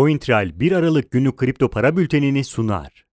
CoinTrail 1 Aralık günlük kripto para bültenini sunar.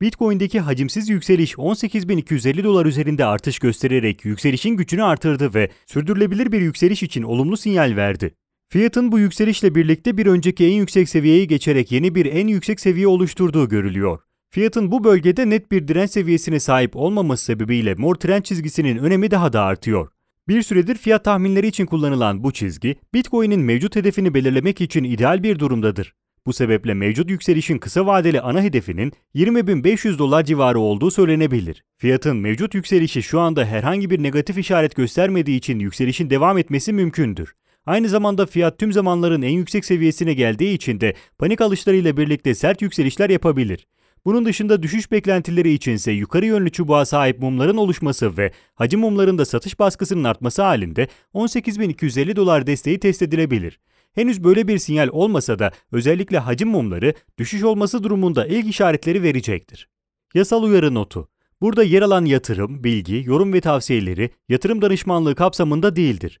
Bitcoin'deki hacimsiz yükseliş 18.250 dolar üzerinde artış göstererek yükselişin gücünü artırdı ve sürdürülebilir bir yükseliş için olumlu sinyal verdi. Fiyatın bu yükselişle birlikte bir önceki en yüksek seviyeyi geçerek yeni bir en yüksek seviye oluşturduğu görülüyor. Fiyatın bu bölgede net bir direnç seviyesine sahip olmaması sebebiyle mor trend çizgisinin önemi daha da artıyor. Bir süredir fiyat tahminleri için kullanılan bu çizgi, Bitcoin'in mevcut hedefini belirlemek için ideal bir durumdadır. Bu sebeple mevcut yükselişin kısa vadeli ana hedefinin 20.500 dolar civarı olduğu söylenebilir. Fiyatın mevcut yükselişi şu anda herhangi bir negatif işaret göstermediği için yükselişin devam etmesi mümkündür. Aynı zamanda fiyat tüm zamanların en yüksek seviyesine geldiği için de panik alışlarıyla birlikte sert yükselişler yapabilir. Bunun dışında düşüş beklentileri içinse yukarı yönlü çubuğa sahip mumların oluşması ve hacim mumlarında satış baskısının artması halinde 18.250 dolar desteği test edilebilir. Henüz böyle bir sinyal olmasa da özellikle hacim mumları düşüş olması durumunda ilk işaretleri verecektir. Yasal uyarı notu. Burada yer alan yatırım, bilgi, yorum ve tavsiyeleri yatırım danışmanlığı kapsamında değildir.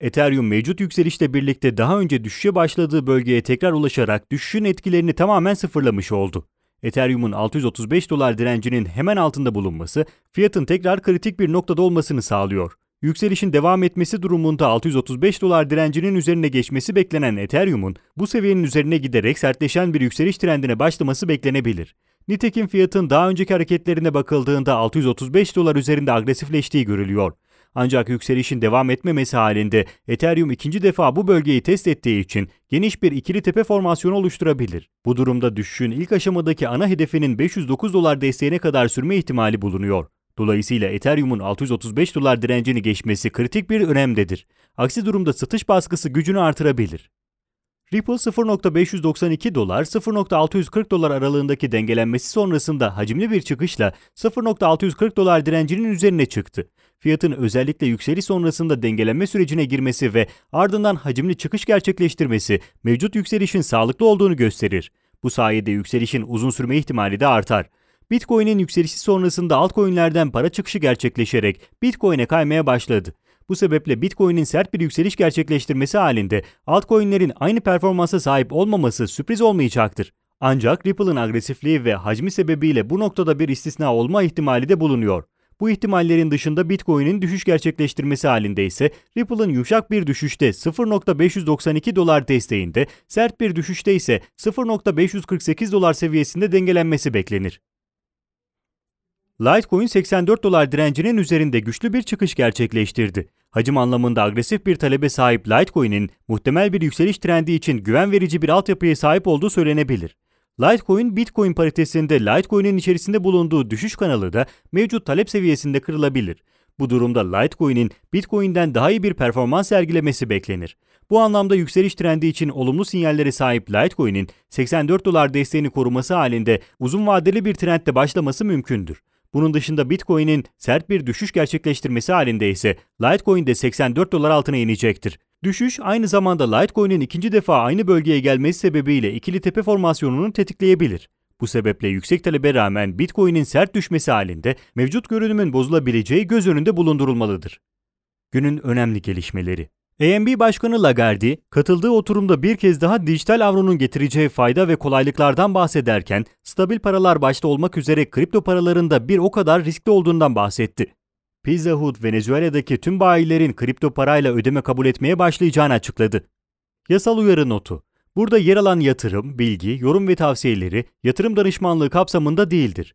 Ethereum mevcut yükselişle birlikte daha önce düşüşe başladığı bölgeye tekrar ulaşarak düşüşün etkilerini tamamen sıfırlamış oldu. Ethereum'un 635 dolar direncinin hemen altında bulunması fiyatın tekrar kritik bir noktada olmasını sağlıyor. Yükselişin devam etmesi durumunda 635 dolar direncinin üzerine geçmesi beklenen Ethereum'un bu seviyenin üzerine giderek sertleşen bir yükseliş trendine başlaması beklenebilir. Nitekim fiyatın daha önceki hareketlerine bakıldığında 635 dolar üzerinde agresifleştiği görülüyor. Ancak yükselişin devam etmemesi halinde Ethereum ikinci defa bu bölgeyi test ettiği için geniş bir ikili tepe formasyonu oluşturabilir. Bu durumda düşüşün ilk aşamadaki ana hedefinin 509 dolar desteğine kadar sürme ihtimali bulunuyor. Dolayısıyla Ethereum'un 635 dolar direncini geçmesi kritik bir önemdedir. Aksi durumda satış baskısı gücünü artırabilir. Ripple 0.592 dolar 0.640 dolar aralığındaki dengelenmesi sonrasında hacimli bir çıkışla 0.640 dolar direncinin üzerine çıktı. Fiyatın özellikle yükseliş sonrasında dengelenme sürecine girmesi ve ardından hacimli çıkış gerçekleştirmesi mevcut yükselişin sağlıklı olduğunu gösterir. Bu sayede yükselişin uzun sürme ihtimali de artar. Bitcoin'in yükselişi sonrasında altcoin'lerden para çıkışı gerçekleşerek Bitcoin'e kaymaya başladı. Bu sebeple Bitcoin'in sert bir yükseliş gerçekleştirmesi halinde altcoin'lerin aynı performansa sahip olmaması sürpriz olmayacaktır. Ancak Ripple'ın agresifliği ve hacmi sebebiyle bu noktada bir istisna olma ihtimali de bulunuyor. Bu ihtimallerin dışında Bitcoin'in düşüş gerçekleştirmesi halinde ise Ripple'ın yumuşak bir düşüşte 0.592 dolar desteğinde, sert bir düşüşte ise 0.548 dolar seviyesinde dengelenmesi beklenir. Litecoin 84 dolar direncinin üzerinde güçlü bir çıkış gerçekleştirdi. Hacim anlamında agresif bir talebe sahip Litecoin'in muhtemel bir yükseliş trendi için güven verici bir altyapıya sahip olduğu söylenebilir. Litecoin, Bitcoin paritesinde Litecoin'in içerisinde bulunduğu düşüş kanalı da mevcut talep seviyesinde kırılabilir. Bu durumda Litecoin'in Bitcoin'den daha iyi bir performans sergilemesi beklenir. Bu anlamda yükseliş trendi için olumlu sinyallere sahip Litecoin'in 84 dolar desteğini koruması halinde uzun vadeli bir trendde başlaması mümkündür. Bunun dışında Bitcoin'in sert bir düşüş gerçekleştirmesi halinde ise Litecoin de 84 dolar altına inecektir. Düşüş aynı zamanda Litecoin'in ikinci defa aynı bölgeye gelmesi sebebiyle ikili tepe formasyonunu tetikleyebilir. Bu sebeple yüksek talebe rağmen Bitcoin'in sert düşmesi halinde mevcut görünümün bozulabileceği göz önünde bulundurulmalıdır. Günün önemli gelişmeleri AMB Başkanı Lagarde, katıldığı oturumda bir kez daha dijital avronun getireceği fayda ve kolaylıklardan bahsederken, stabil paralar başta olmak üzere kripto paralarında bir o kadar riskli olduğundan bahsetti. Pizza Hut, Venezuela'daki tüm bayilerin kripto parayla ödeme kabul etmeye başlayacağını açıkladı. Yasal uyarı notu. Burada yer alan yatırım, bilgi, yorum ve tavsiyeleri yatırım danışmanlığı kapsamında değildir.